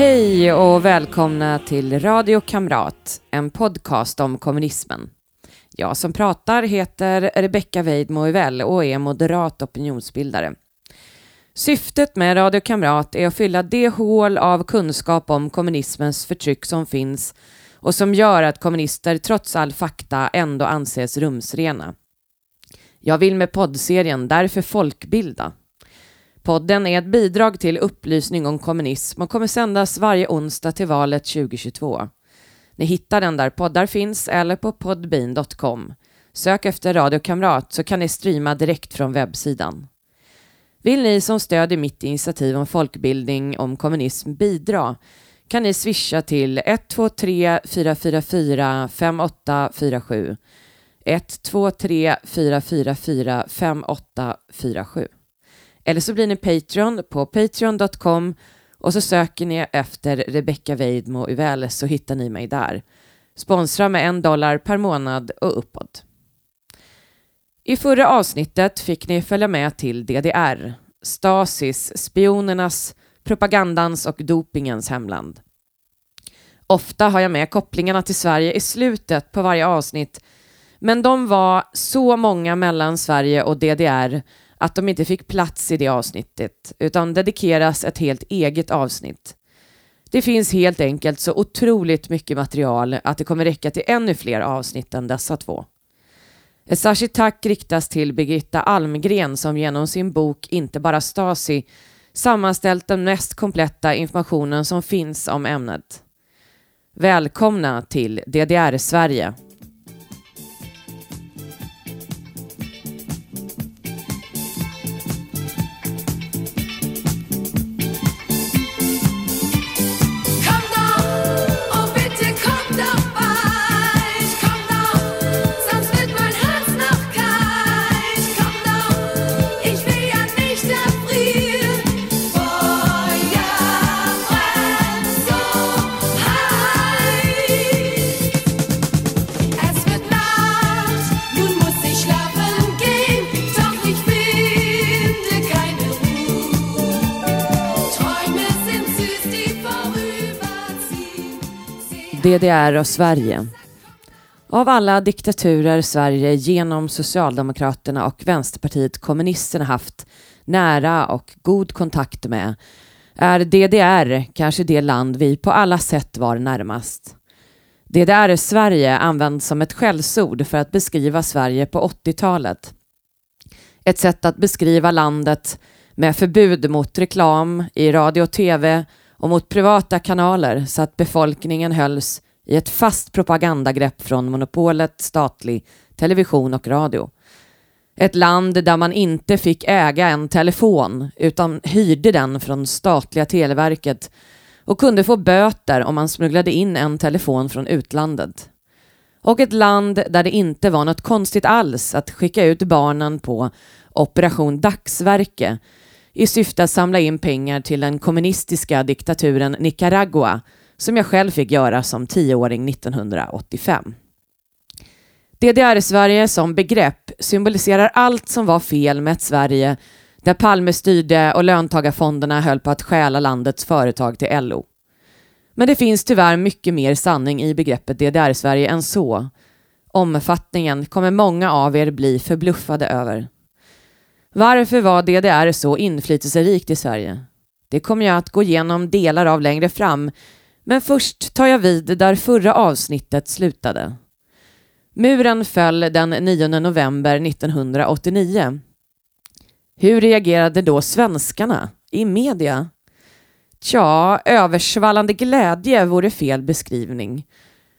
Hej och välkomna till Radio Kamrat, en podcast om kommunismen. Jag som pratar heter Rebecka Weidmo och är moderat opinionsbildare. Syftet med Radio Kamrat är att fylla det hål av kunskap om kommunismens förtryck som finns och som gör att kommunister trots all fakta ändå anses rumsrena. Jag vill med poddserien därför folkbilda. Podden är ett bidrag till upplysning om kommunism och kommer sändas varje onsdag till valet 2022. Ni hittar den där poddar finns eller på podbean.com. Sök efter Radio Kamrat så kan ni streama direkt från webbsidan. Vill ni som stödjer mitt initiativ om folkbildning om kommunism bidra kan ni swisha till 123 444 5847 123 444 5847 eller så blir ni Patreon på patreon.com och så söker ni efter Rebecca Weidmo Uvele så hittar ni mig där. Sponsra med en dollar per månad och uppåt. I förra avsnittet fick ni följa med till DDR, Stasis, spionernas, propagandans och dopingens hemland. Ofta har jag med kopplingarna till Sverige i slutet på varje avsnitt, men de var så många mellan Sverige och DDR att de inte fick plats i det avsnittet, utan dedikeras ett helt eget avsnitt. Det finns helt enkelt så otroligt mycket material att det kommer räcka till ännu fler avsnitt än dessa två. Ett särskilt tack riktas till Birgitta Almgren som genom sin bok Inte bara Stasi sammanställt den mest kompletta informationen som finns om ämnet. Välkomna till DDR-Sverige. DDR och Sverige. Av alla diktaturer Sverige genom Socialdemokraterna och Vänsterpartiet kommunisterna haft nära och god kontakt med är DDR kanske det land vi på alla sätt var närmast. DDR-Sverige används som ett skällsord för att beskriva Sverige på 80-talet. Ett sätt att beskriva landet med förbud mot reklam i radio och tv och mot privata kanaler så att befolkningen hölls i ett fast propagandagrepp från monopolet statlig television och radio. Ett land där man inte fick äga en telefon utan hyrde den från statliga Televerket och kunde få böter om man smugglade in en telefon från utlandet. Och ett land där det inte var något konstigt alls att skicka ut barnen på Operation Dagsverke i syfte att samla in pengar till den kommunistiska diktaturen Nicaragua som jag själv fick göra som tioåring 1985. DDR-Sverige som begrepp symboliserar allt som var fel med ett Sverige där Palme styrde och löntagarfonderna höll på att stjäla landets företag till LO. Men det finns tyvärr mycket mer sanning i begreppet DDR-Sverige än så. Omfattningen kommer många av er bli förbluffade över. Varför var DDR så inflytelserikt i Sverige? Det kommer jag att gå igenom delar av längre fram, men först tar jag vid där förra avsnittet slutade. Muren föll den 9 november 1989. Hur reagerade då svenskarna i media? Tja, översvallande glädje vore fel beskrivning.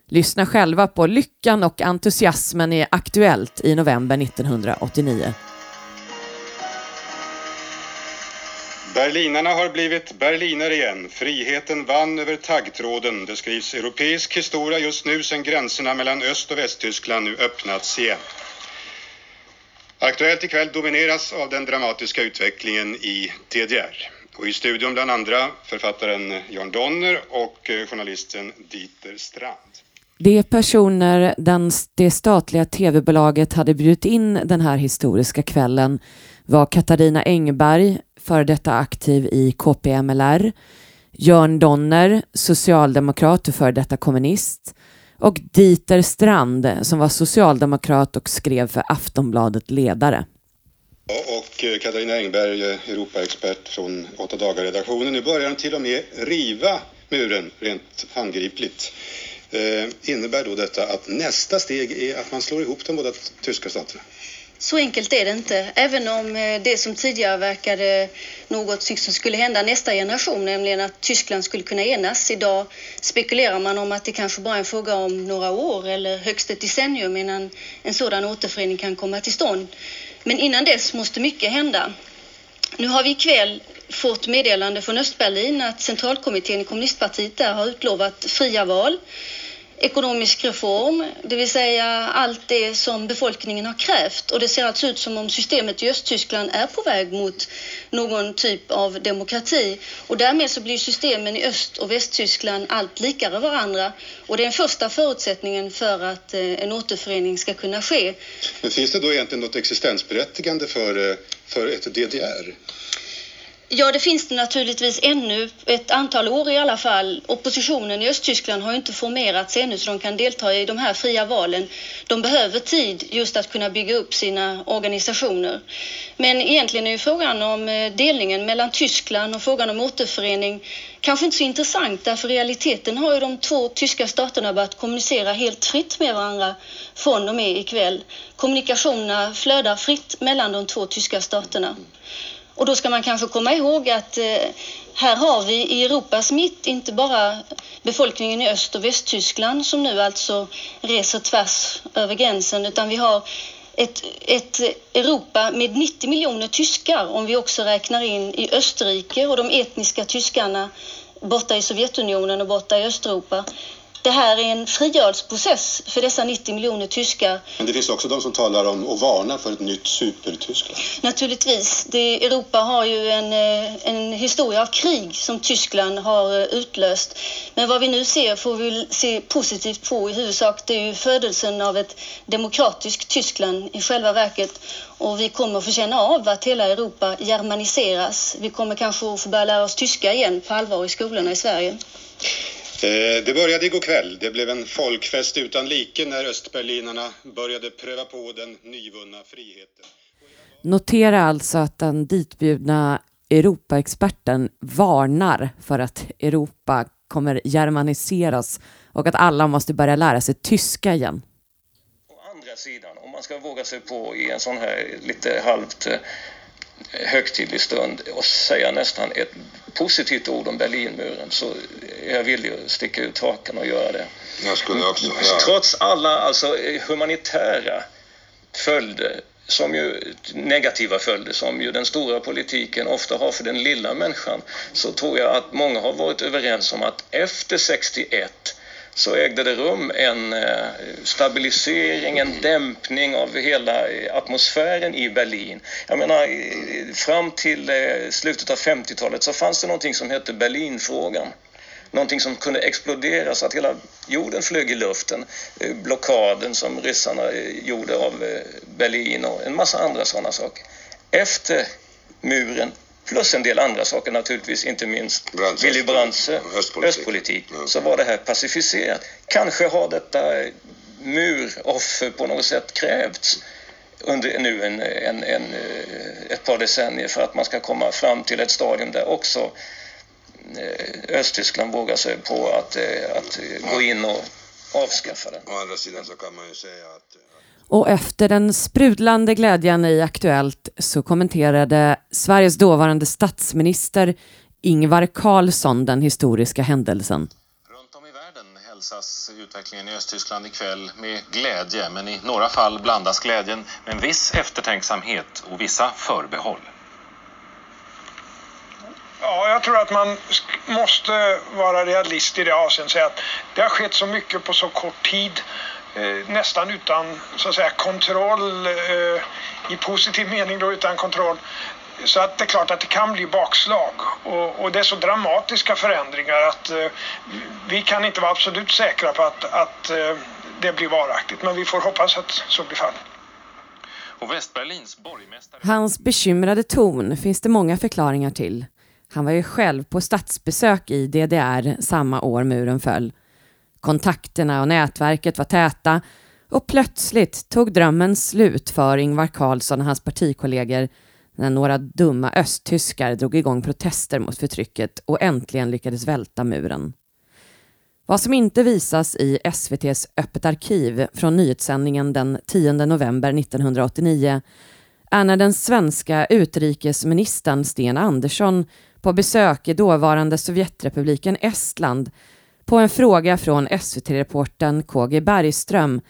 Lyssna själva på lyckan och entusiasmen i Aktuellt i november 1989. Berlinarna har blivit berlinare igen. Friheten vann över taggtråden. Det skrivs europeisk historia just nu sedan gränserna mellan Öst och Västtyskland nu öppnats igen. Aktuellt ikväll domineras av den dramatiska utvecklingen i TDR. Och i studion bland andra författaren Jan Donner och eh, journalisten Dieter Strand. De personer den, det statliga tv-bolaget hade bjudit in den här historiska kvällen var Katarina Engberg, före detta aktiv i KPMLR, Jörn Donner, socialdemokrat och före detta kommunist och Dieter Strand som var socialdemokrat och skrev för Aftonbladet Ledare. Och eh, Katarina Engberg, eh, Europaexpert från Åtta dagar-redaktionen. Nu börjar de till och med riva muren rent handgripligt. Eh, innebär då detta att nästa steg är att man slår ihop de båda tyska staterna? Så enkelt är det inte. Även om eh, det som tidigare verkade något som skulle hända nästa generation, nämligen att Tyskland skulle kunna enas. Idag spekulerar man om att det kanske bara är en fråga om några år eller högst ett decennium innan en sådan återförening kan komma till stånd. Men innan dess måste mycket hända. Nu har vi ikväll fått meddelande från Östberlin att centralkommittén i kommunistpartiet där har utlovat fria val ekonomisk reform, det vill säga allt det som befolkningen har krävt. Och det ser alltså ut som om systemet i Östtyskland är på väg mot någon typ av demokrati. Och därmed så blir systemen i Öst och Västtyskland allt likare varandra. Och det är den första förutsättningen för att eh, en återförening ska kunna ske. Men finns det då egentligen något existensberättigande för, eh, för ett DDR? Ja, det finns det naturligtvis ännu ett antal år i alla fall. Oppositionen i Östtyskland har inte formerats ännu så de kan delta i de här fria valen. De behöver tid just att kunna bygga upp sina organisationer. Men egentligen är ju frågan om eh, delningen mellan Tyskland och frågan om återförening kanske inte så intressant därför i realiteten har ju de två tyska staterna börjat kommunicera helt fritt med varandra från och med ikväll. Kommunikationerna flödar fritt mellan de två tyska staterna. Och då ska man kanske komma ihåg att eh, här har vi i Europas mitt inte bara befolkningen i Öst och Västtyskland som nu alltså reser tvärs över gränsen utan vi har ett, ett Europa med 90 miljoner tyskar. Om vi också räknar in i Österrike och de etniska tyskarna borta i Sovjetunionen och borta i Östeuropa det här är en frigörelseprocess för dessa 90 miljoner tyskar. Men det finns också de som talar om och varnar för ett nytt supertyskland. Naturligtvis. Det, Europa har ju en, eh, en historia av krig som Tyskland har eh, utlöst. Men vad vi nu ser får vi se positivt på i huvudsak. Det är ju födelsen av ett demokratiskt Tyskland i själva verket. Och vi kommer att få känna av att hela Europa germaniseras. Vi kommer kanske att få börja lära oss tyska igen på allvar i skolorna i Sverige. Eh, det började igår kväll. Det blev en folkfest utan like när östberlinarna började pröva på den nyvunna friheten. Notera alltså att den ditbjudna Europaexperten varnar för att Europa kommer germaniseras och att alla måste börja lära sig tyska igen. Å andra sidan, om man ska våga sig på i en sån här lite halvt eh, högtidlig stund och säga nästan ett positivt ord om Berlinmuren så jag villig att sticka ut hakan och göra det. Jag skulle också. Ja. Trots alla alltså, humanitära följder som ju, negativa följder som ju den stora politiken ofta har för den lilla människan så tror jag att många har varit överens om att efter 61 så ägde det rum en eh, stabilisering, en dämpning av hela eh, atmosfären i Berlin. Jag menar, eh, fram till slutet av 50-talet så fanns det någonting som hette Berlinfrågan. Någonting som kunde explodera så att hela jorden flög i luften. Blockaden som ryssarna gjorde av Berlin och en massa andra sådana saker. Efter muren plus en del andra saker naturligtvis, inte minst Brands Willy Brandts östpolitik, östpolitik ja. så var det här pacificerat. Kanske har detta muroffer på något sätt krävts under nu en, en, en, ett par decennier för att man ska komma fram till ett stadium där också eh, Östtyskland vågar sig på att, eh, att gå in och avskaffa den. Å andra sidan så kan man ju säga att och efter den sprudlande glädjen i Aktuellt så kommenterade Sveriges dåvarande statsminister Ingvar Carlsson den historiska händelsen. Runt om i världen hälsas utvecklingen i Östtyskland ikväll med glädje, men i några fall blandas glädjen med en viss eftertänksamhet och vissa förbehåll. Ja, jag tror att man måste vara realist i det avseendet. Säga att det har skett så mycket på så kort tid nästan utan så att säga kontroll eh, i positiv mening då utan kontroll. Så att det är klart att det kan bli bakslag och, och det är så dramatiska förändringar att eh, vi kan inte vara absolut säkra på att, att eh, det blir varaktigt. Men vi får hoppas att så blir fallet. Hans bekymrade ton finns det många förklaringar till. Han var ju själv på statsbesök i DDR samma år muren föll. Kontakterna och nätverket var täta och plötsligt tog drömmen slut för Ingvar Carlsson och hans partikollegor när några dumma östtyskar drog igång protester mot förtrycket och äntligen lyckades välta muren. Vad som inte visas i SVTs Öppet arkiv från nyhetssändningen den 10 november 1989 är när den svenska utrikesministern Sten Andersson på besök i dåvarande Sovjetrepubliken Estland på en fråga från SVT-reportern KG Bergström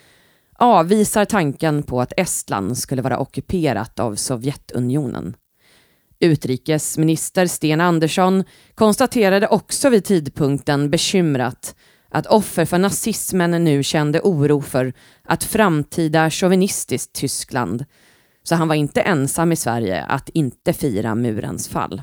avvisar tanken på att Estland skulle vara ockuperat av Sovjetunionen. Utrikesminister Sten Andersson konstaterade också vid tidpunkten bekymrat att offer för nazismen nu kände oro för att framtida chauvinistiskt Tyskland, så han var inte ensam i Sverige att inte fira murens fall.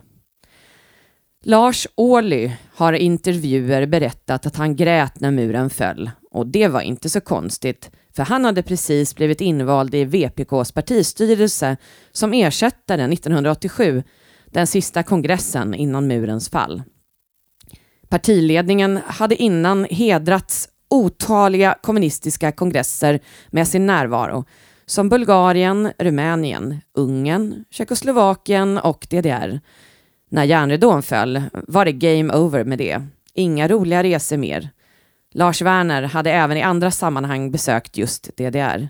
Lars Ohly har i intervjuer berättat att han grät när muren föll och det var inte så konstigt för han hade precis blivit invald i VPKs partistyrelse som ersättare 1987, den sista kongressen innan murens fall. Partiledningen hade innan hedrats otaliga kommunistiska kongresser med sin närvaro, som Bulgarien, Rumänien, Ungern, Tjeckoslovakien och DDR. När järnridån föll var det game over med det. Inga roliga resor mer. Lars Werner hade även i andra sammanhang besökt just DDR.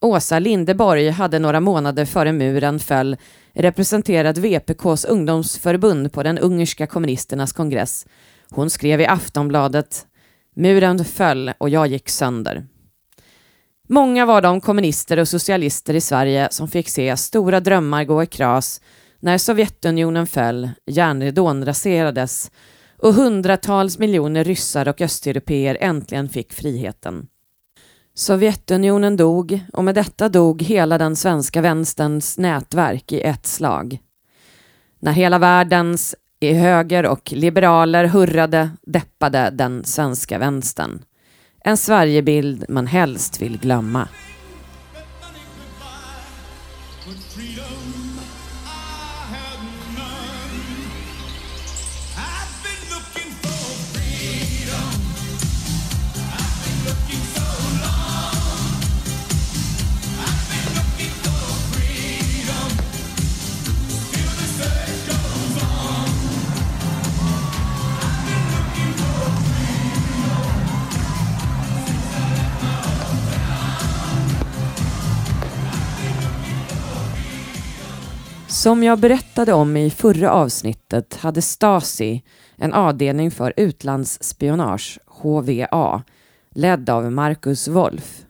Åsa Lindeborg hade några månader före muren föll representerat VPKs ungdomsförbund på den ungerska kommunisternas kongress. Hon skrev i Aftonbladet Muren föll och jag gick sönder. Många var de kommunister och socialister i Sverige som fick se stora drömmar gå i kras när Sovjetunionen föll, järnridån raserades och hundratals miljoner ryssar och östeuropeer äntligen fick friheten. Sovjetunionen dog och med detta dog hela den svenska vänsterns nätverk i ett slag. När hela världens i höger och liberaler hurrade deppade den svenska vänstern. En Sverigebild man helst vill glömma. Som jag berättade om i förra avsnittet hade Stasi en avdelning för utlandsspionage, HVA, ledd av Marcus Wolf.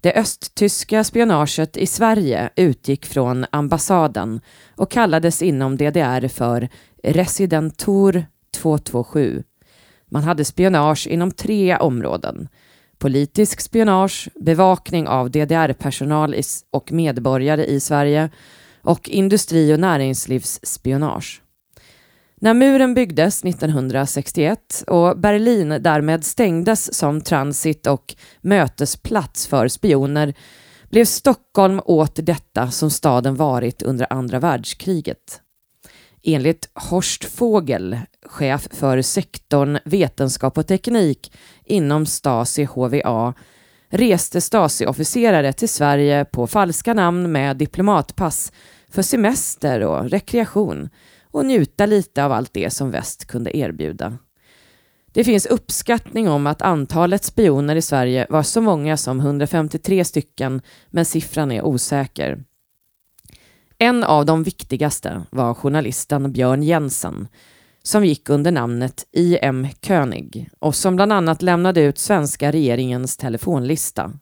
Det östtyska spionaget i Sverige utgick från ambassaden och kallades inom DDR för Residentur 227. Man hade spionage inom tre områden. Politisk spionage, bevakning av DDR-personal och medborgare i Sverige och industri och näringslivsspionage. När muren byggdes 1961 och Berlin därmed stängdes som transit och mötesplats för spioner blev Stockholm åt detta som staden varit under andra världskriget. Enligt Horst Vogel, chef för sektorn vetenskap och teknik inom Stasi HVA, reste Stasi-officerare till Sverige på falska namn med diplomatpass för semester och rekreation och njuta lite av allt det som väst kunde erbjuda. Det finns uppskattning om att antalet spioner i Sverige var så många som 153 stycken, men siffran är osäker. En av de viktigaste var journalisten Björn Jensen som gick under namnet I.M. König och som bland annat lämnade ut svenska regeringens telefonlista.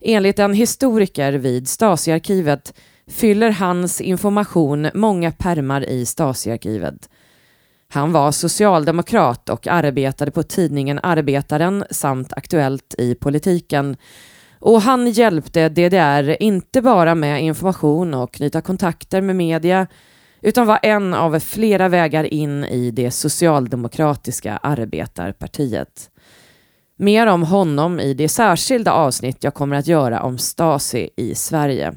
Enligt en historiker vid Stasiarkivet fyller hans information många permar i Stasiarkivet. Han var socialdemokrat och arbetade på tidningen Arbetaren samt Aktuellt i politiken. Och han hjälpte DDR inte bara med information och knyta kontakter med media utan var en av flera vägar in i det socialdemokratiska arbetarpartiet. Mer om honom i det särskilda avsnitt jag kommer att göra om Stasi i Sverige.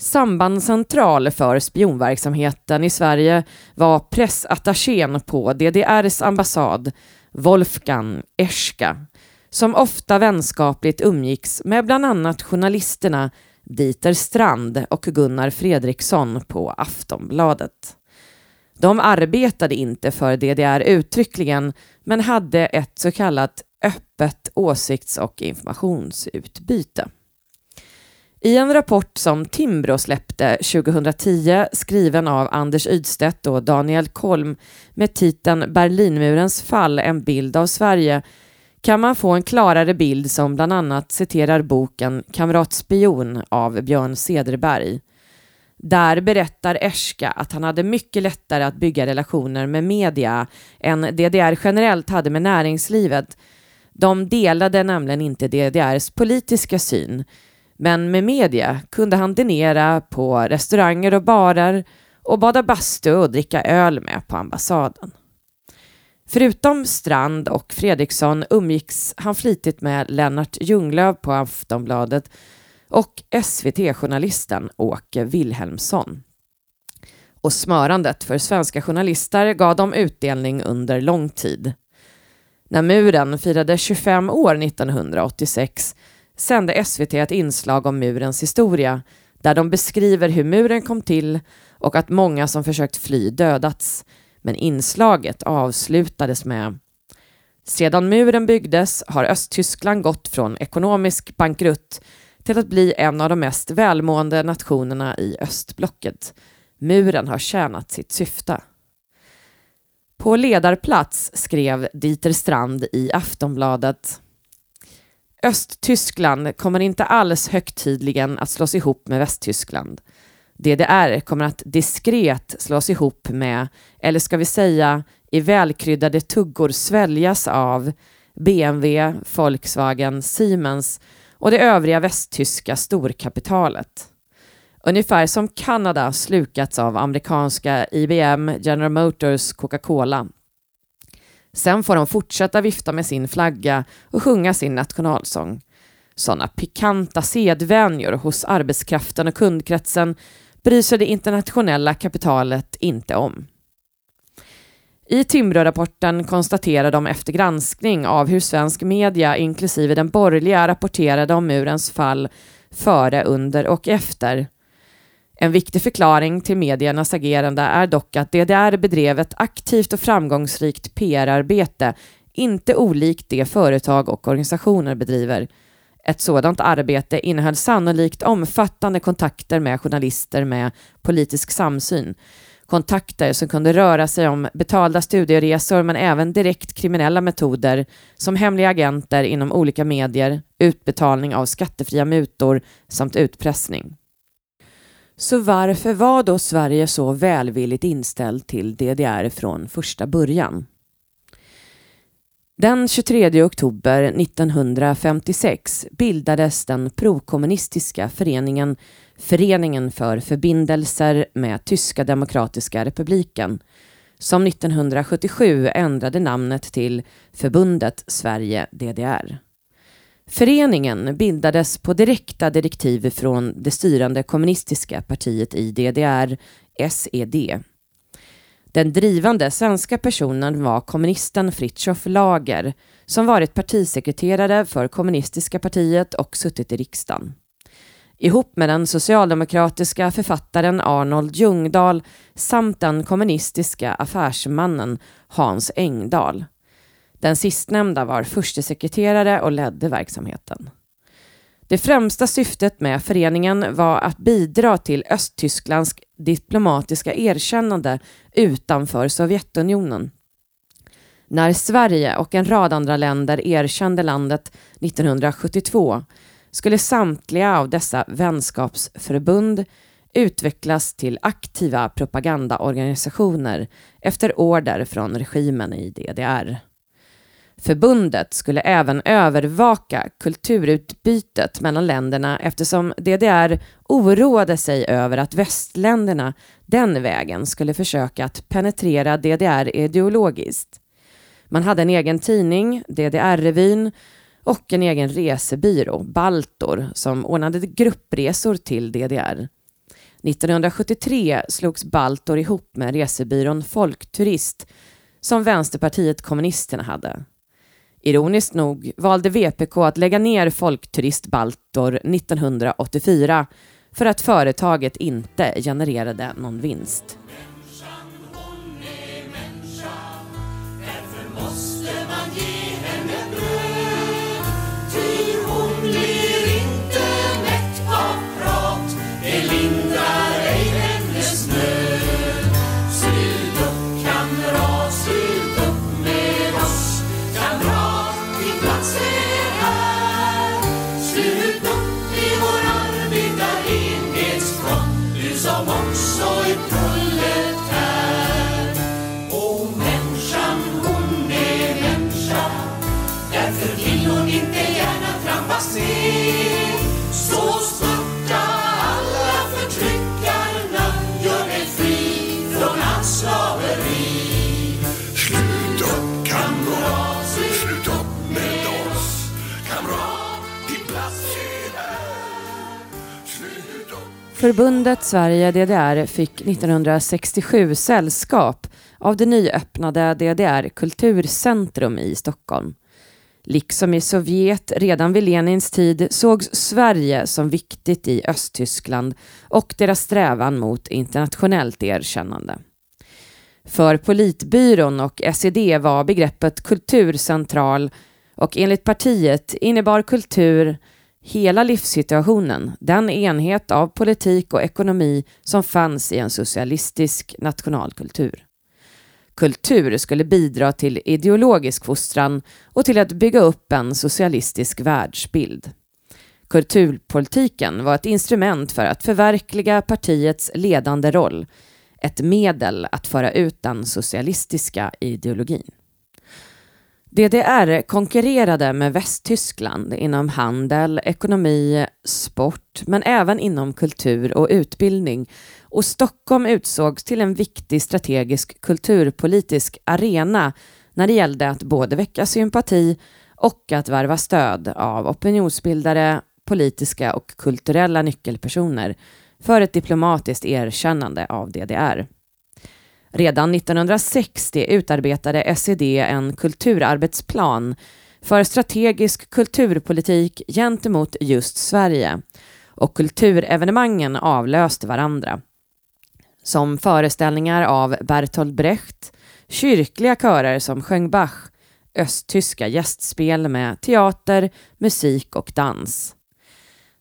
Sambandscentral för spionverksamheten i Sverige var pressattachén på DDRs ambassad, Wolfgang Eschka, som ofta vänskapligt umgicks med bland annat journalisterna Dieter Strand och Gunnar Fredriksson på Aftonbladet. De arbetade inte för DDR uttryckligen, men hade ett så kallat öppet åsikts och informationsutbyte. I en rapport som Timbro släppte 2010 skriven av Anders Ydstedt och Daniel Kolm med titeln Berlinmurens fall, en bild av Sverige kan man få en klarare bild som bland annat citerar boken Kamratspion av Björn Cederberg. Där berättar Eschka att han hade mycket lättare att bygga relationer med media än DDR generellt hade med näringslivet. De delade nämligen inte DDRs politiska syn men med media kunde han dinera på restauranger och barer och bada bastu och dricka öl med på ambassaden. Förutom Strand och Fredriksson umgicks han flitigt med Lennart Ljunglöf på Aftonbladet och SVT-journalisten Åke Wilhelmsson. Och smörandet för svenska journalister gav dem utdelning under lång tid. När muren firade 25 år 1986 sände SVT ett inslag om murens historia där de beskriver hur muren kom till och att många som försökt fly dödats. Men inslaget avslutades med sedan muren byggdes har Östtyskland gått från ekonomisk bankrutt till att bli en av de mest välmående nationerna i östblocket. Muren har tjänat sitt syfte. På ledarplats skrev Dieter Strand i Aftonbladet Östtyskland kommer inte alls högtidligen att slås ihop med Västtyskland. DDR kommer att diskret slås ihop med, eller ska vi säga i välkryddade tuggor sväljas av BMW, Volkswagen, Siemens och det övriga västtyska storkapitalet. Ungefär som Kanada slukats av amerikanska IBM, General Motors, Coca-Cola Sen får de fortsätta vifta med sin flagga och sjunga sin nationalsång. Sådana pikanta sedvänjor hos arbetskraften och kundkretsen bryr sig det internationella kapitalet inte om. I Timrå-rapporten konstaterar de efter granskning av hur svensk media, inklusive den borgerliga, rapporterade om murens fall före, under och efter en viktig förklaring till mediernas agerande är dock att DDR bedrev ett aktivt och framgångsrikt PR-arbete, inte olikt det företag och organisationer bedriver. Ett sådant arbete innehöll sannolikt omfattande kontakter med journalister med politisk samsyn. Kontakter som kunde röra sig om betalda studieresor men även direkt kriminella metoder som hemliga agenter inom olika medier, utbetalning av skattefria mutor samt utpressning. Så varför var då Sverige så välvilligt inställd till DDR från första början? Den 23 oktober 1956 bildades den prokommunistiska föreningen Föreningen för förbindelser med Tyska demokratiska republiken som 1977 ändrade namnet till Förbundet Sverige-DDR. Föreningen bildades på direkta direktiv från det styrande kommunistiska partiet i DDR, SED. Den drivande svenska personen var kommunisten Fritjof Lager som varit partisekreterare för kommunistiska partiet och suttit i riksdagen. Ihop med den socialdemokratiska författaren Arnold Ljungdahl samt den kommunistiska affärsmannen Hans Engdahl. Den sistnämnda var förstesekreterare och ledde verksamheten. Det främsta syftet med föreningen var att bidra till Östtysklands diplomatiska erkännande utanför Sovjetunionen. När Sverige och en rad andra länder erkände landet 1972 skulle samtliga av dessa vänskapsförbund utvecklas till aktiva propagandaorganisationer efter order från regimen i DDR. Förbundet skulle även övervaka kulturutbytet mellan länderna eftersom DDR oroade sig över att västländerna den vägen skulle försöka att penetrera DDR ideologiskt. Man hade en egen tidning, DDR-revyn, och en egen resebyrå, Baltor, som ordnade gruppresor till DDR. 1973 slogs Baltor ihop med resebyrån Folkturist som Vänsterpartiet kommunisterna hade. Ironiskt nog valde VPK att lägga ner Folkturist Baltor 1984 för att företaget inte genererade någon vinst. Förbundet Sverige-DDR fick 1967 sällskap av det nyöppnade DDR Kulturcentrum i Stockholm. Liksom i Sovjet redan vid Lenins tid sågs Sverige som viktigt i Östtyskland och deras strävan mot internationellt erkännande. För Politbyrån och SED var begreppet kulturcentral och enligt partiet innebar kultur hela livssituationen, den enhet av politik och ekonomi som fanns i en socialistisk nationalkultur. Kultur skulle bidra till ideologisk fostran och till att bygga upp en socialistisk världsbild. Kulturpolitiken var ett instrument för att förverkliga partiets ledande roll, ett medel att föra ut den socialistiska ideologin. DDR konkurrerade med Västtyskland inom handel, ekonomi, sport men även inom kultur och utbildning och Stockholm utsågs till en viktig strategisk kulturpolitisk arena när det gällde att både väcka sympati och att värva stöd av opinionsbildare, politiska och kulturella nyckelpersoner för ett diplomatiskt erkännande av DDR. Redan 1960 utarbetade SED en kulturarbetsplan för strategisk kulturpolitik gentemot just Sverige och kulturevenemangen avlöste varandra. Som föreställningar av Bertolt Brecht, kyrkliga körer som sjöng Bach, östtyska gästspel med teater, musik och dans.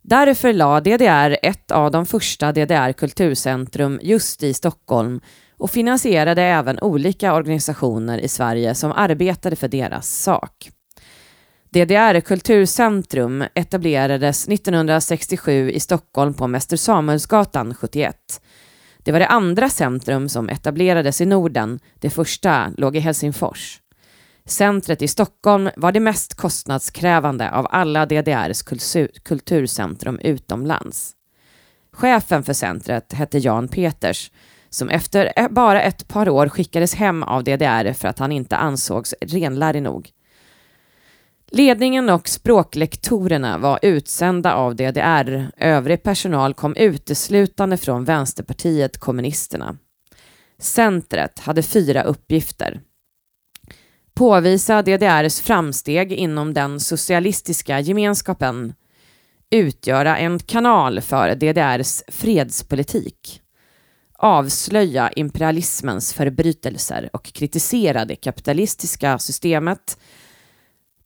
Därför la DDR ett av de första DDR kulturcentrum just i Stockholm och finansierade även olika organisationer i Sverige som arbetade för deras sak. DDR Kulturcentrum etablerades 1967 i Stockholm på Mäster Samuelsgatan 71. Det var det andra centrum som etablerades i Norden, det första låg i Helsingfors. Centret i Stockholm var det mest kostnadskrävande av alla DDRs kulturcentrum utomlands. Chefen för centret hette Jan Peters som efter bara ett par år skickades hem av DDR för att han inte ansågs renlärig nog. Ledningen och språklektorerna var utsända av DDR. Övrig personal kom uteslutande från Vänsterpartiet kommunisterna. Centret hade fyra uppgifter. Påvisa DDRs framsteg inom den socialistiska gemenskapen. Utgöra en kanal för DDRs fredspolitik avslöja imperialismens förbrytelser och kritisera det kapitalistiska systemet,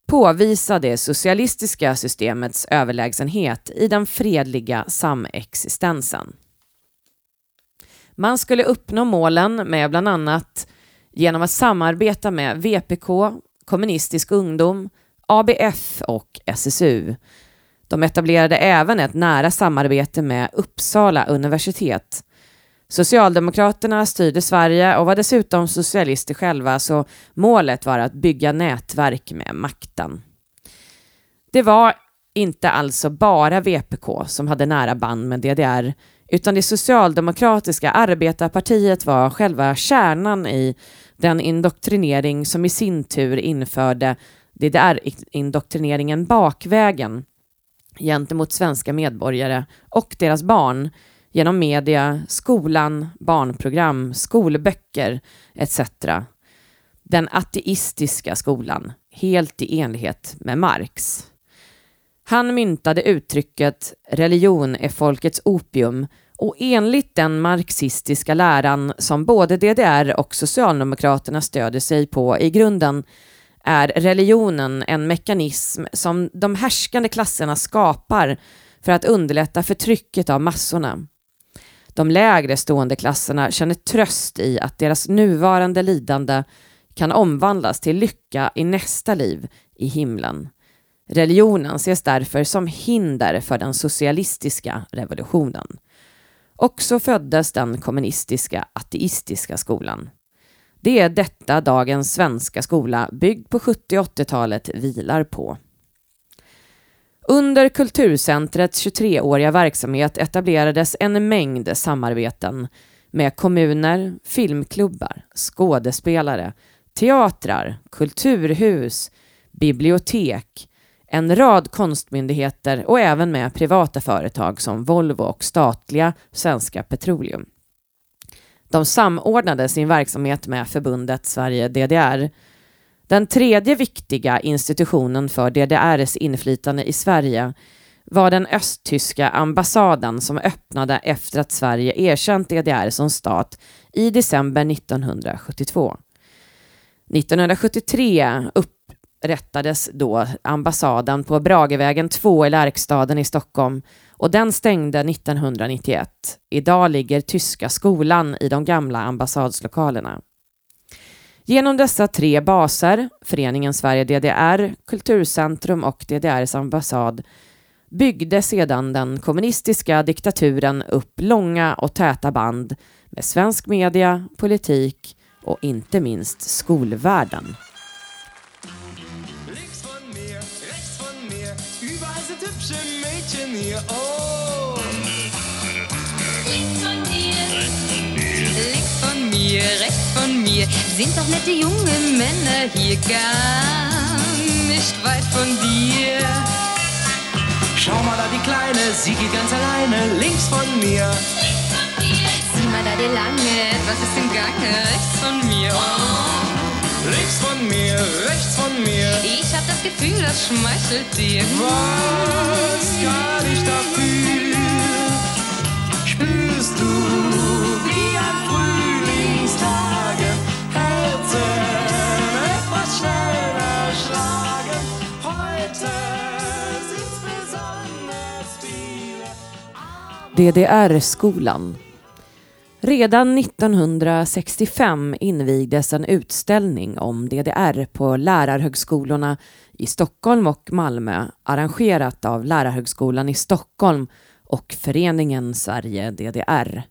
påvisa det socialistiska systemets överlägsenhet i den fredliga samexistensen. Man skulle uppnå målen med bland annat genom att samarbeta med VPK, Kommunistisk ungdom, ABF och SSU. De etablerade även ett nära samarbete med Uppsala universitet Socialdemokraterna styrde Sverige och var dessutom socialister själva så målet var att bygga nätverk med makten. Det var inte alltså bara VPK som hade nära band med DDR utan det socialdemokratiska arbetarpartiet var själva kärnan i den indoktrinering som i sin tur införde DDR-indoktrineringen bakvägen gentemot svenska medborgare och deras barn genom media, skolan, barnprogram, skolböcker etc. Den ateistiska skolan, helt i enlighet med Marx. Han myntade uttrycket religion är folkets opium och enligt den marxistiska läran som både DDR och Socialdemokraterna stöder sig på i grunden är religionen en mekanism som de härskande klasserna skapar för att underlätta förtrycket av massorna. De lägre stående klasserna känner tröst i att deras nuvarande lidande kan omvandlas till lycka i nästa liv i himlen. Religionen ses därför som hinder för den socialistiska revolutionen. Och så föddes den kommunistiska ateistiska skolan. Det är detta dagens svenska skola, byggd på 70 80-talet, vilar på. Under Kulturcentrets 23-åriga verksamhet etablerades en mängd samarbeten med kommuner, filmklubbar, skådespelare, teatrar, kulturhus, bibliotek, en rad konstmyndigheter och även med privata företag som Volvo och statliga Svenska Petroleum. De samordnade sin verksamhet med förbundet Sverige-DDR. Den tredje viktiga institutionen för DDRs inflytande i Sverige var den östtyska ambassaden som öppnade efter att Sverige erkänt DDR som stat i december 1972. 1973 upprättades då ambassaden på Bragevägen 2 i Lärkstaden i Stockholm och den stängde 1991. Idag ligger Tyska skolan i de gamla ambassadslokalerna. Genom dessa tre baser, Föreningen Sverige DDR, Kulturcentrum och DDRs ambassad, byggde sedan den kommunistiska diktaturen upp långa och täta band med svensk media, politik och inte minst skolvärlden. Sind doch nette junge Männer hier gar nicht weit von dir. Schau mal da die Kleine, sie geht ganz alleine links von mir. Sieh mal da der Lange, was ist im Gange rechts von mir? Oh. Links von mir, rechts von mir. Ich hab das Gefühl, das schmeichelt dir. Was kann ich dafür? Spürst du, DDR-skolan. Redan 1965 invigdes en utställning om DDR på lärarhögskolorna i Stockholm och Malmö arrangerat av Lärarhögskolan i Stockholm och Föreningen Sverige DDR.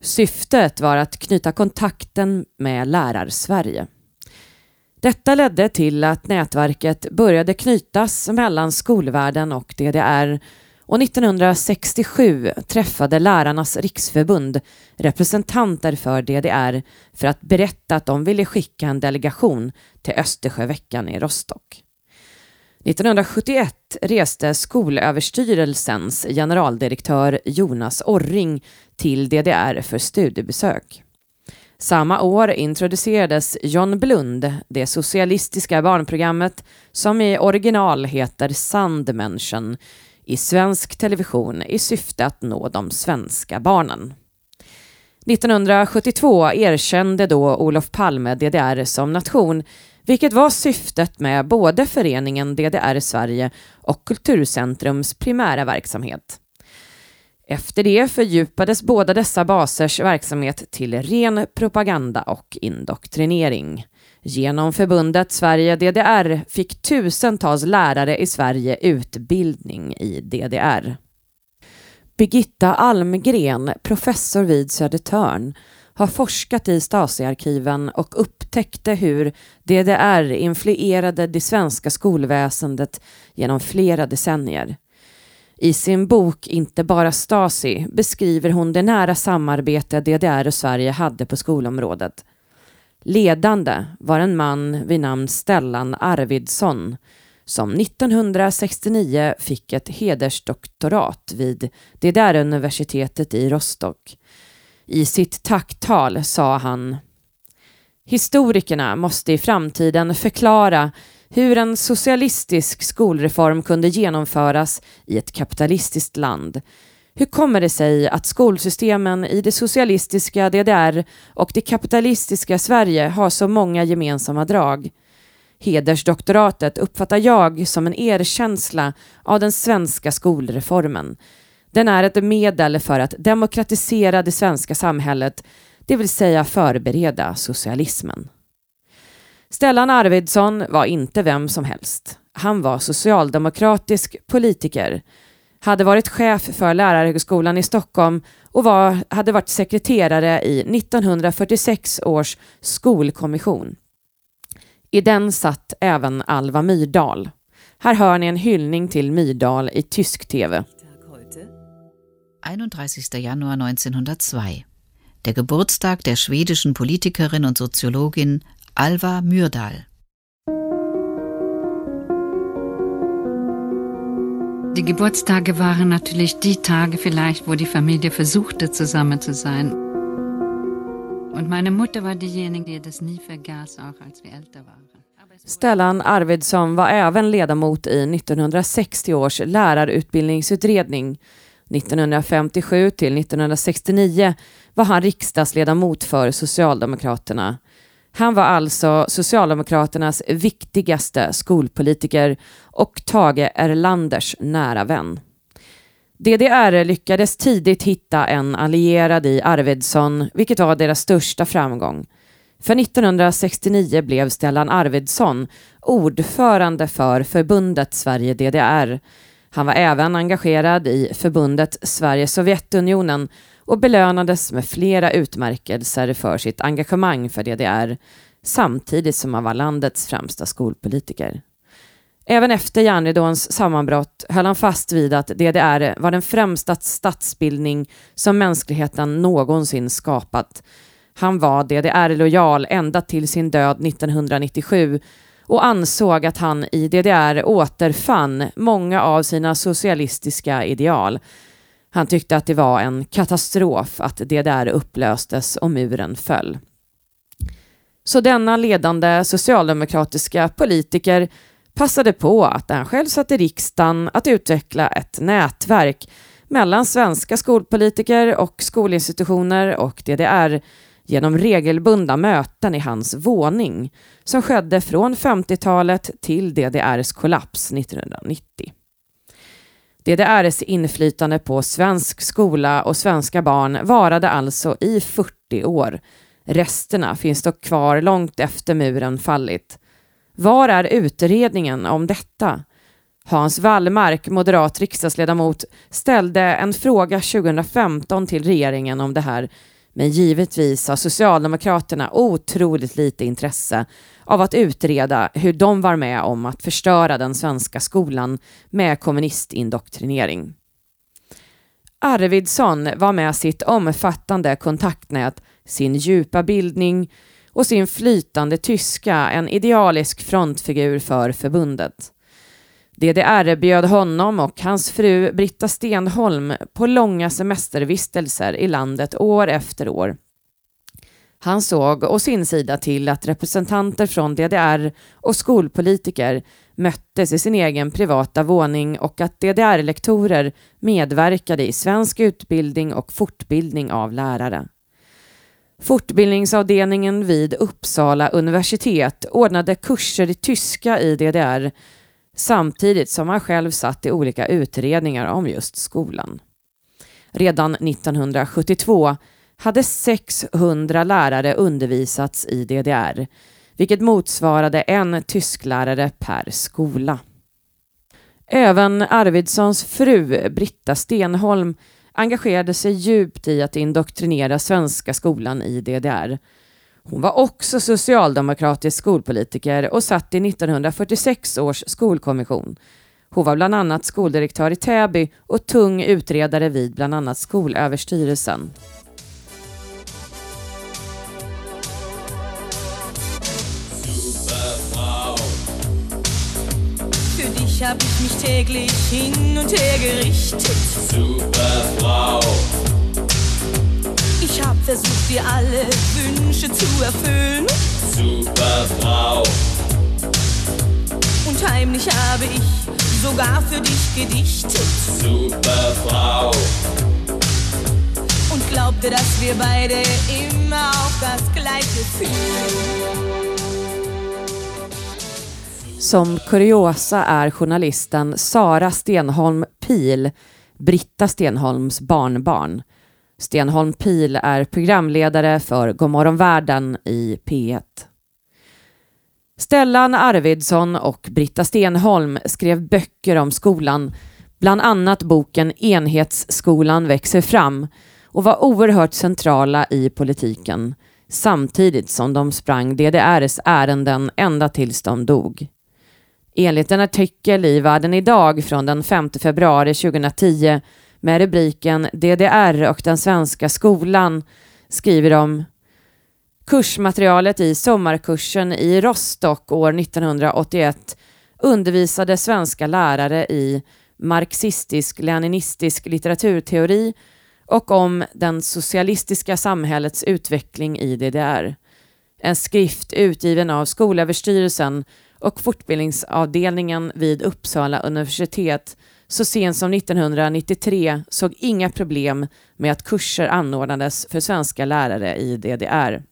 Syftet var att knyta kontakten med Lärarsverige. Detta ledde till att nätverket började knytas mellan skolvärlden och DDR och 1967 träffade Lärarnas riksförbund representanter för DDR för att berätta att de ville skicka en delegation till Östersjöveckan i Rostock. 1971 reste Skolöverstyrelsens generaldirektör Jonas Orring till DDR för studiebesök. Samma år introducerades John Blund, det socialistiska barnprogrammet som i original heter Sandmenschen, i svensk television i syfte att nå de svenska barnen. 1972 erkände då Olof Palme DDR som nation, vilket var syftet med både föreningen DDR Sverige och Kulturcentrums primära verksamhet. Efter det fördjupades båda dessa basers verksamhet till ren propaganda och indoktrinering. Genom förbundet Sverige DDR fick tusentals lärare i Sverige utbildning i DDR. Birgitta Almgren, professor vid Södertörn, har forskat i Stasi-arkiven och upptäckte hur DDR influerade det svenska skolväsendet genom flera decennier. I sin bok Inte bara Stasi beskriver hon det nära samarbete DDR och Sverige hade på skolområdet. Ledande var en man vid namn Stellan Arvidsson som 1969 fick ett hedersdoktorat vid DDR-universitetet i Rostock. I sitt tacktal sa han Historikerna måste i framtiden förklara hur en socialistisk skolreform kunde genomföras i ett kapitalistiskt land. Hur kommer det sig att skolsystemen i det socialistiska DDR och det kapitalistiska Sverige har så många gemensamma drag? Hedersdoktoratet uppfattar jag som en erkänsla av den svenska skolreformen. Den är ett medel för att demokratisera det svenska samhället, det vill säga förbereda socialismen. Stellan Arvidsson var inte vem som helst. Han var socialdemokratisk politiker, hade varit chef för Lärarhögskolan i Stockholm och var, hade varit sekreterare i 1946 års skolkommission. I den satt även Alva Myrdal. Här hör ni en hyllning till Myrdal i tysk TV. 31. Januar 1902. Der Geburtstag der schwedischen Politikerin und Soziologin Alva Myrdal. Die Geburtstage waren natürlich die Tage vielleicht, wo die Familie versuchte, zusammen zu sein. Und meine Mutter war diejenige, die das nie vergaß, auch als wir älter waren. Stellan Arvidsson var även ledamot i 1960 års lärarutbildningsutredning. 1957 till 1969 var han riksdagsledamot för Socialdemokraterna. Han var alltså Socialdemokraternas viktigaste skolpolitiker och Tage Erlanders nära vän. DDR lyckades tidigt hitta en allierad i Arvidsson, vilket var deras största framgång. För 1969 blev Stellan Arvidsson ordförande för förbundet Sverige-DDR. Han var även engagerad i förbundet Sverige-Sovjetunionen och belönades med flera utmärkelser för sitt engagemang för DDR samtidigt som han var landets främsta skolpolitiker. Även efter järnridåns sammanbrott höll han fast vid att DDR var den främsta statsbildning som mänskligheten någonsin skapat. Han var DDR-lojal ända till sin död 1997 och ansåg att han i DDR återfann många av sina socialistiska ideal han tyckte att det var en katastrof att DDR upplöstes och muren föll. Så denna ledande socialdemokratiska politiker passade på att när han själv satt i riksdagen att utveckla ett nätverk mellan svenska skolpolitiker och skolinstitutioner och DDR genom regelbundna möten i hans våning som skedde från 50-talet till DDRs kollaps 1990. DDRs inflytande på svensk skola och svenska barn varade alltså i 40 år. Resterna finns dock kvar långt efter muren fallit. Var är utredningen om detta? Hans Wallmark, moderat riksdagsledamot, ställde en fråga 2015 till regeringen om det här men givetvis har Socialdemokraterna otroligt lite intresse av att utreda hur de var med om att förstöra den svenska skolan med kommunistindoktrinering. Arvidsson var med sitt omfattande kontaktnät, sin djupa bildning och sin flytande tyska en idealisk frontfigur för förbundet. DDR bjöd honom och hans fru Britta Stenholm på långa semestervistelser i landet år efter år. Han såg å sin sida till att representanter från DDR och skolpolitiker möttes i sin egen privata våning och att DDR-lektorer medverkade i svensk utbildning och fortbildning av lärare. Fortbildningsavdelningen vid Uppsala universitet ordnade kurser i tyska i DDR samtidigt som han själv satt i olika utredningar om just skolan. Redan 1972 hade 600 lärare undervisats i DDR, vilket motsvarade en tysklärare per skola. Även Arvidssons fru Britta Stenholm engagerade sig djupt i att indoktrinera svenska skolan i DDR hon var också socialdemokratisk skolpolitiker och satt i 1946 års skolkommission. Hon var bland annat skoldirektör i Täby och tung utredare vid bland annat Skolöverstyrelsen. hab ich mich täglich hin und her gerichtet. Ich hab versucht, dir alle Wünsche zu erfüllen. Super Frau. Und heimlich habe ich sogar für dich gedichtet. Super Frau. Und glaubte, dass wir beide immer auf das Gleiche fühlen. Som kuriosa är journalisten Sara Stenholm Pil Britta Stenholms barnbarn. Stenholm Pil är programledare för Godmorgon världen i P1. Stellan Arvidsson och Britta Stenholm skrev böcker om skolan, bland annat boken Enhetsskolan växer fram och var oerhört centrala i politiken samtidigt som de sprang DDRs ärenden ända tills de dog. Enligt en artikel i Världen idag från den 5 februari 2010 med rubriken DDR och den svenska skolan skriver de Kursmaterialet i sommarkursen i Rostock år 1981 undervisade svenska lärare i marxistisk-leninistisk litteraturteori och om den socialistiska samhällets utveckling i DDR. En skrift utgiven av Skolöverstyrelsen och fortbildningsavdelningen vid Uppsala universitet så sent som 1993 såg inga problem med att kurser anordnades för svenska lärare i DDR.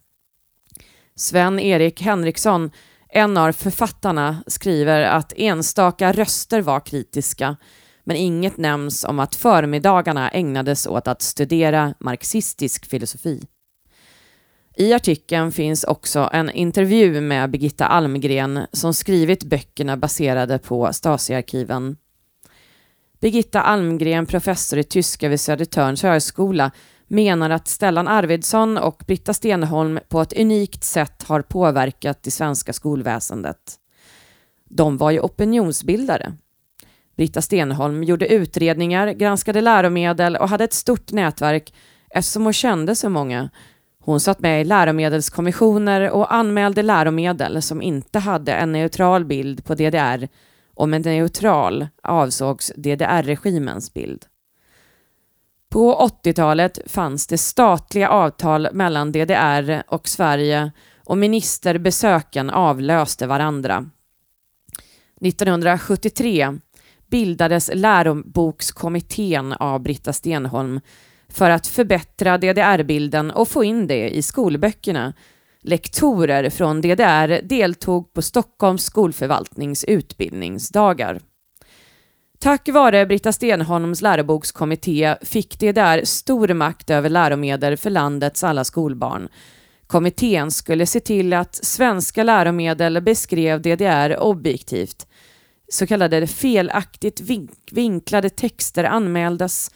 Sven-Erik Henriksson, en av författarna, skriver att enstaka röster var kritiska men inget nämns om att förmiddagarna ägnades åt att studera marxistisk filosofi. I artikeln finns också en intervju med Birgitta Almgren som skrivit böckerna baserade på Stasiarkiven. Birgitta Almgren, professor i tyska vid Södertörns högskola, menar att Stellan Arvidsson och Britta Stenholm på ett unikt sätt har påverkat det svenska skolväsendet. De var ju opinionsbildare. Britta Stenholm gjorde utredningar, granskade läromedel och hade ett stort nätverk eftersom hon kände så många hon satt med i läromedelskommissioner och anmälde läromedel som inte hade en neutral bild på DDR och med neutral avsågs DDR-regimens bild. På 80-talet fanns det statliga avtal mellan DDR och Sverige och ministerbesöken avlöste varandra. 1973 bildades lärobokskommittén av Britta Stenholm för att förbättra DDR-bilden och få in det i skolböckerna. Lektorer från DDR deltog på Stockholms skolförvaltnings utbildningsdagar. Tack vare Britta Stenholms lärobokskommitté fick DDR stor makt över läromedel för landets alla skolbarn. Kommittén skulle se till att svenska läromedel beskrev DDR objektivt. Så kallade felaktigt vinklade texter anmäldes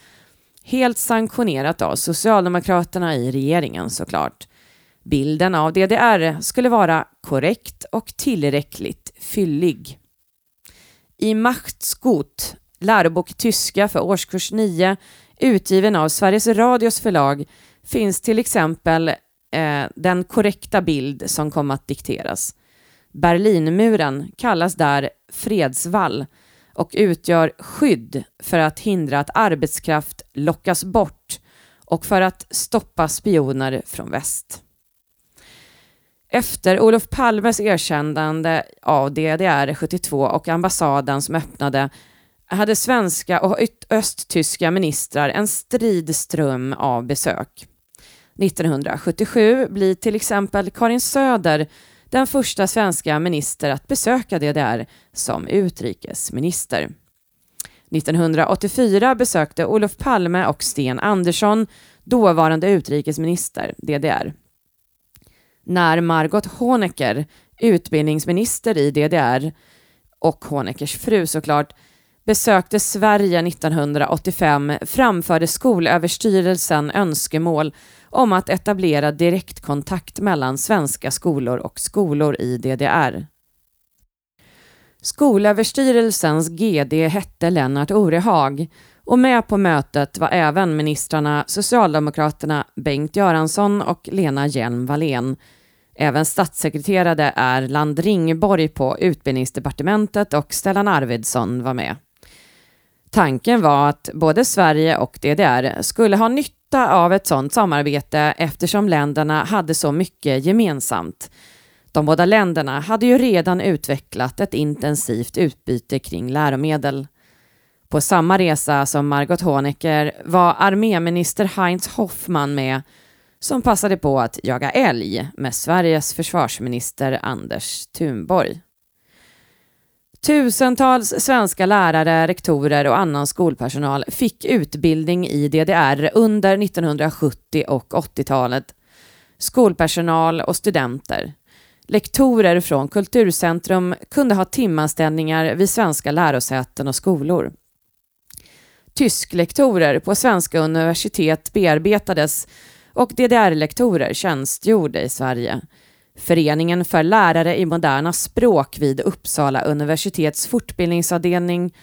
Helt sanktionerat av Socialdemokraterna i regeringen såklart. Bilden av DDR skulle vara korrekt och tillräckligt fyllig. I Machtskot, lärobok i tyska för årskurs 9, utgiven av Sveriges Radios förlag, finns till exempel eh, den korrekta bild som kom att dikteras. Berlinmuren kallas där fredsvall och utgör skydd för att hindra att arbetskraft lockas bort och för att stoppa spioner från väst. Efter Olof Palmes erkännande av DDR 72 och ambassaden som öppnade hade svenska och östtyska ministrar en stridström av besök. 1977 blir till exempel Karin Söder den första svenska minister att besöka DDR som utrikesminister. 1984 besökte Olof Palme och Sten Andersson, dåvarande utrikesminister, DDR. När Margot Honecker, utbildningsminister i DDR, och Honeckers fru såklart, besökte Sverige 1985 framförde Skolöverstyrelsen önskemål om att etablera direktkontakt mellan svenska skolor och skolor i DDR. Skolöverstyrelsens GD hette Lennart Orehag och med på mötet var även ministrarna Socialdemokraterna Bengt Göransson och Lena Hjelm-Wallén. Även statssekreterare Erland Ringborg på utbildningsdepartementet och Stellan Arvidsson var med. Tanken var att både Sverige och DDR skulle ha nytta av ett sådant samarbete eftersom länderna hade så mycket gemensamt. De båda länderna hade ju redan utvecklat ett intensivt utbyte kring läromedel. På samma resa som Margot Honecker var arméminister Heinz Hoffmann med som passade på att jaga älg med Sveriges försvarsminister Anders Thunborg. Tusentals svenska lärare, rektorer och annan skolpersonal fick utbildning i DDR under 1970 och 80-talet. Skolpersonal och studenter. Lektorer från Kulturcentrum kunde ha timanställningar vid svenska lärosäten och skolor. Tysklektorer på svenska universitet bearbetades och DDR-lektorer tjänstgjorde i Sverige. Föreningen för lärare i moderna språk vid Uppsala universitets fortbildningsavdelning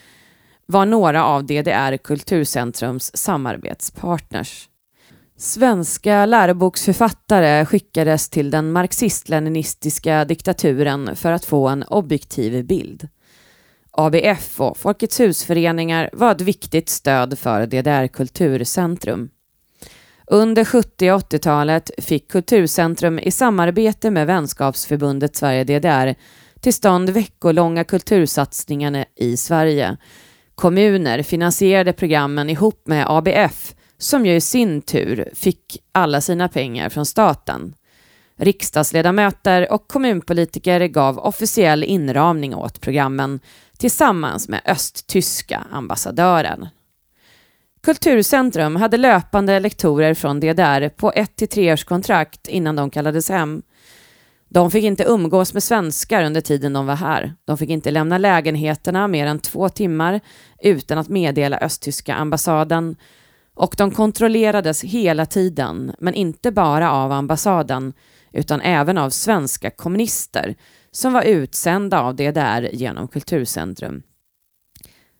var några av DDR Kulturcentrums samarbetspartners. Svenska läroboksförfattare skickades till den marxist-leninistiska diktaturen för att få en objektiv bild. ABF och Folkets husföreningar var ett viktigt stöd för DDR Kulturcentrum. Under 70 och 80-talet fick Kulturcentrum i samarbete med Vänskapsförbundet Sverige-DDR till stånd veckolånga kultursatsningar i Sverige. Kommuner finansierade programmen ihop med ABF som ju i sin tur fick alla sina pengar från staten. Riksdagsledamöter och kommunpolitiker gav officiell inramning åt programmen tillsammans med östtyska ambassadören. Kulturcentrum hade löpande lektorer från DDR på ett till treårskontrakt innan de kallades hem. De fick inte umgås med svenskar under tiden de var här. De fick inte lämna lägenheterna mer än två timmar utan att meddela östtyska ambassaden och de kontrollerades hela tiden, men inte bara av ambassaden utan även av svenska kommunister som var utsända av DDR genom Kulturcentrum.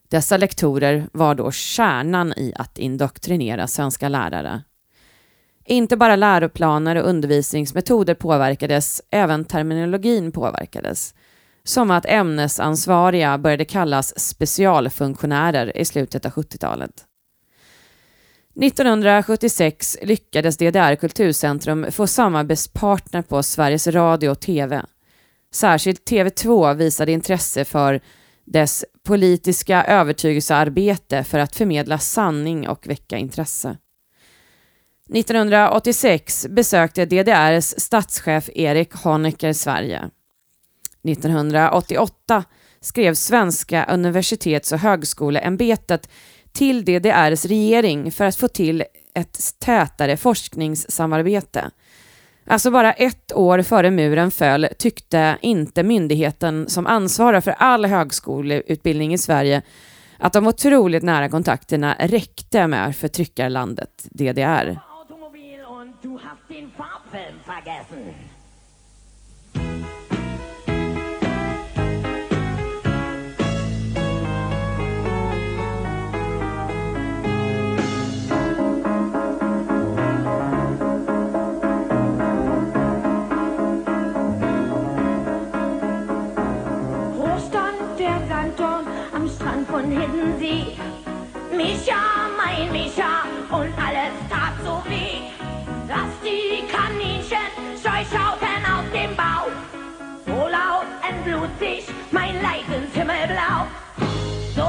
Dessa lektorer var då kärnan i att indoktrinera svenska lärare. Inte bara läroplaner och undervisningsmetoder påverkades, även terminologin påverkades. Som att ämnesansvariga började kallas specialfunktionärer i slutet av 70-talet. 1976 lyckades DDR Kulturcentrum få samarbetspartner på Sveriges Radio och TV. Särskilt TV2 visade intresse för dess politiska övertygelsearbete för att förmedla sanning och väcka intresse. 1986 besökte DDRs statschef Erik Honecker Sverige. 1988 skrev Svenska universitets och högskoleämbetet till DDRs regering för att få till ett tätare forskningssamarbete. Alltså bara ett år före muren föll tyckte inte myndigheten som ansvarar för all högskoleutbildning i Sverige att de otroligt nära kontakterna räckte med förtryckarlandet DDR. von Micha, mein Micha, und alles tat so weh, dass die Kaninchen scheu schauten auf dem Bau. So laut entblutig mein Leid ins Himmelblau. So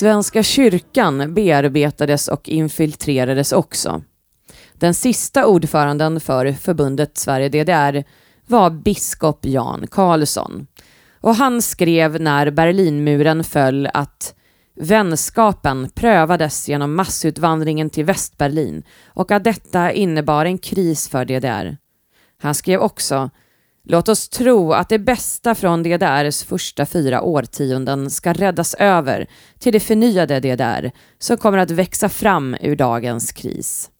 Svenska kyrkan bearbetades och infiltrerades också. Den sista ordföranden för förbundet Sverige-DDR var biskop Jan Karlsson. Och han skrev när Berlinmuren föll att Vänskapen prövades genom massutvandringen till Västberlin och att detta innebar en kris för DDR. Han skrev också Låt oss tro att det bästa från DDRs första fyra årtionden ska räddas över till det förnyade DDR som kommer att växa fram ur dagens kris.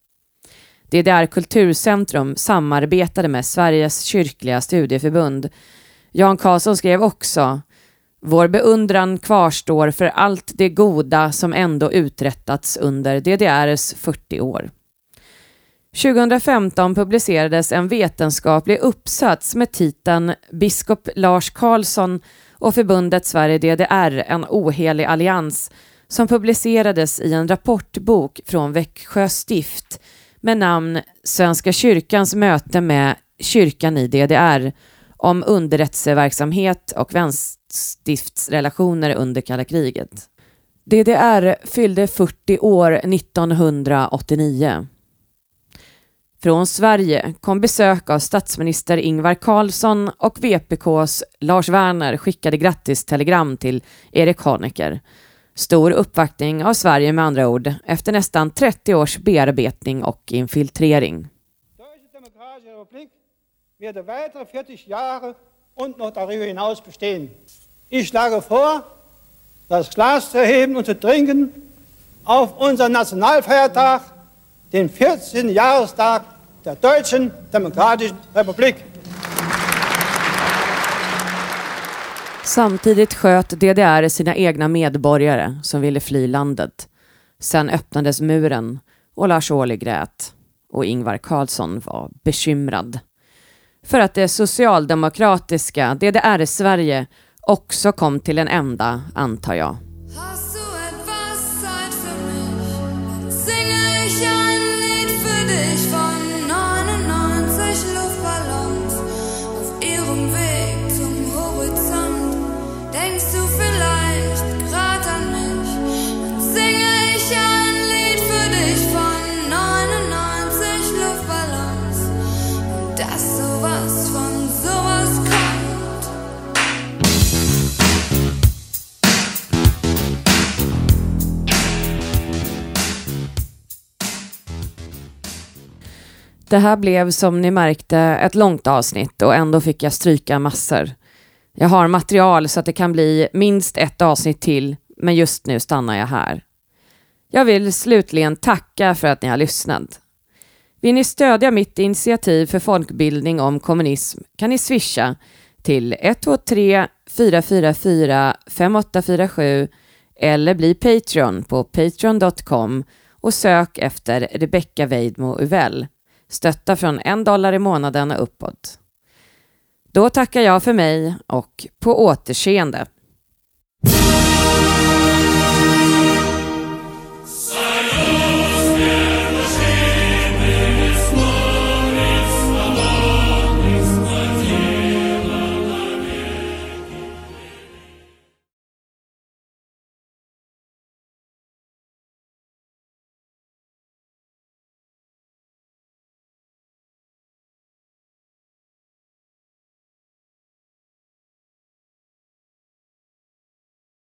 DDR Kulturcentrum samarbetade med Sveriges kyrkliga studieförbund. Jan Karlsson skrev också vår beundran kvarstår för allt det goda som ändå uträttats under DDRs 40 år. 2015 publicerades en vetenskaplig uppsats med titeln Biskop Lars Karlsson och förbundet Sverige-DDR, en ohelig allians, som publicerades i en rapportbok från Växjö stift med namn Svenska kyrkans möte med kyrkan i DDR om underrättelseverksamhet och vänstiftsrelationer under kalla kriget. DDR fyllde 40 år 1989. Från Sverige kom besök av statsminister Ingvar Carlsson och VPKs Lars Werner skickade grattistelegram till Erik Honecker. Stor uppvaktning av Sverige med andra ord efter nästan 30 års bearbetning och infiltrering. werde weitere 40 Jahre und noch darüber hinaus bestehen. Ich schlage vor, das Glas zu erheben und zu trinken auf unseren Nationalfeiertag, den 14. Jahrestag der Deutschen Demokratischen Republik. Samtidigt sköt DDR sina egna medborgare som ville fly landet. Sen öppnades muren och Lars Ohly grät och Ingvar Carlsson var bekymrad. För att det socialdemokratiska DDR-Sverige också kom till en ända, antar jag. Det här blev som ni märkte ett långt avsnitt och ändå fick jag stryka massor. Jag har material så att det kan bli minst ett avsnitt till, men just nu stannar jag här. Jag vill slutligen tacka för att ni har lyssnat. Vill ni stödja mitt initiativ för folkbildning om kommunism kan ni swisha till 123 444 5847 eller bli Patreon på patreon.com och sök efter Rebecca Weidmo Uvell. Stötta från en dollar i månaden och uppåt. Då tackar jag för mig och på återseende.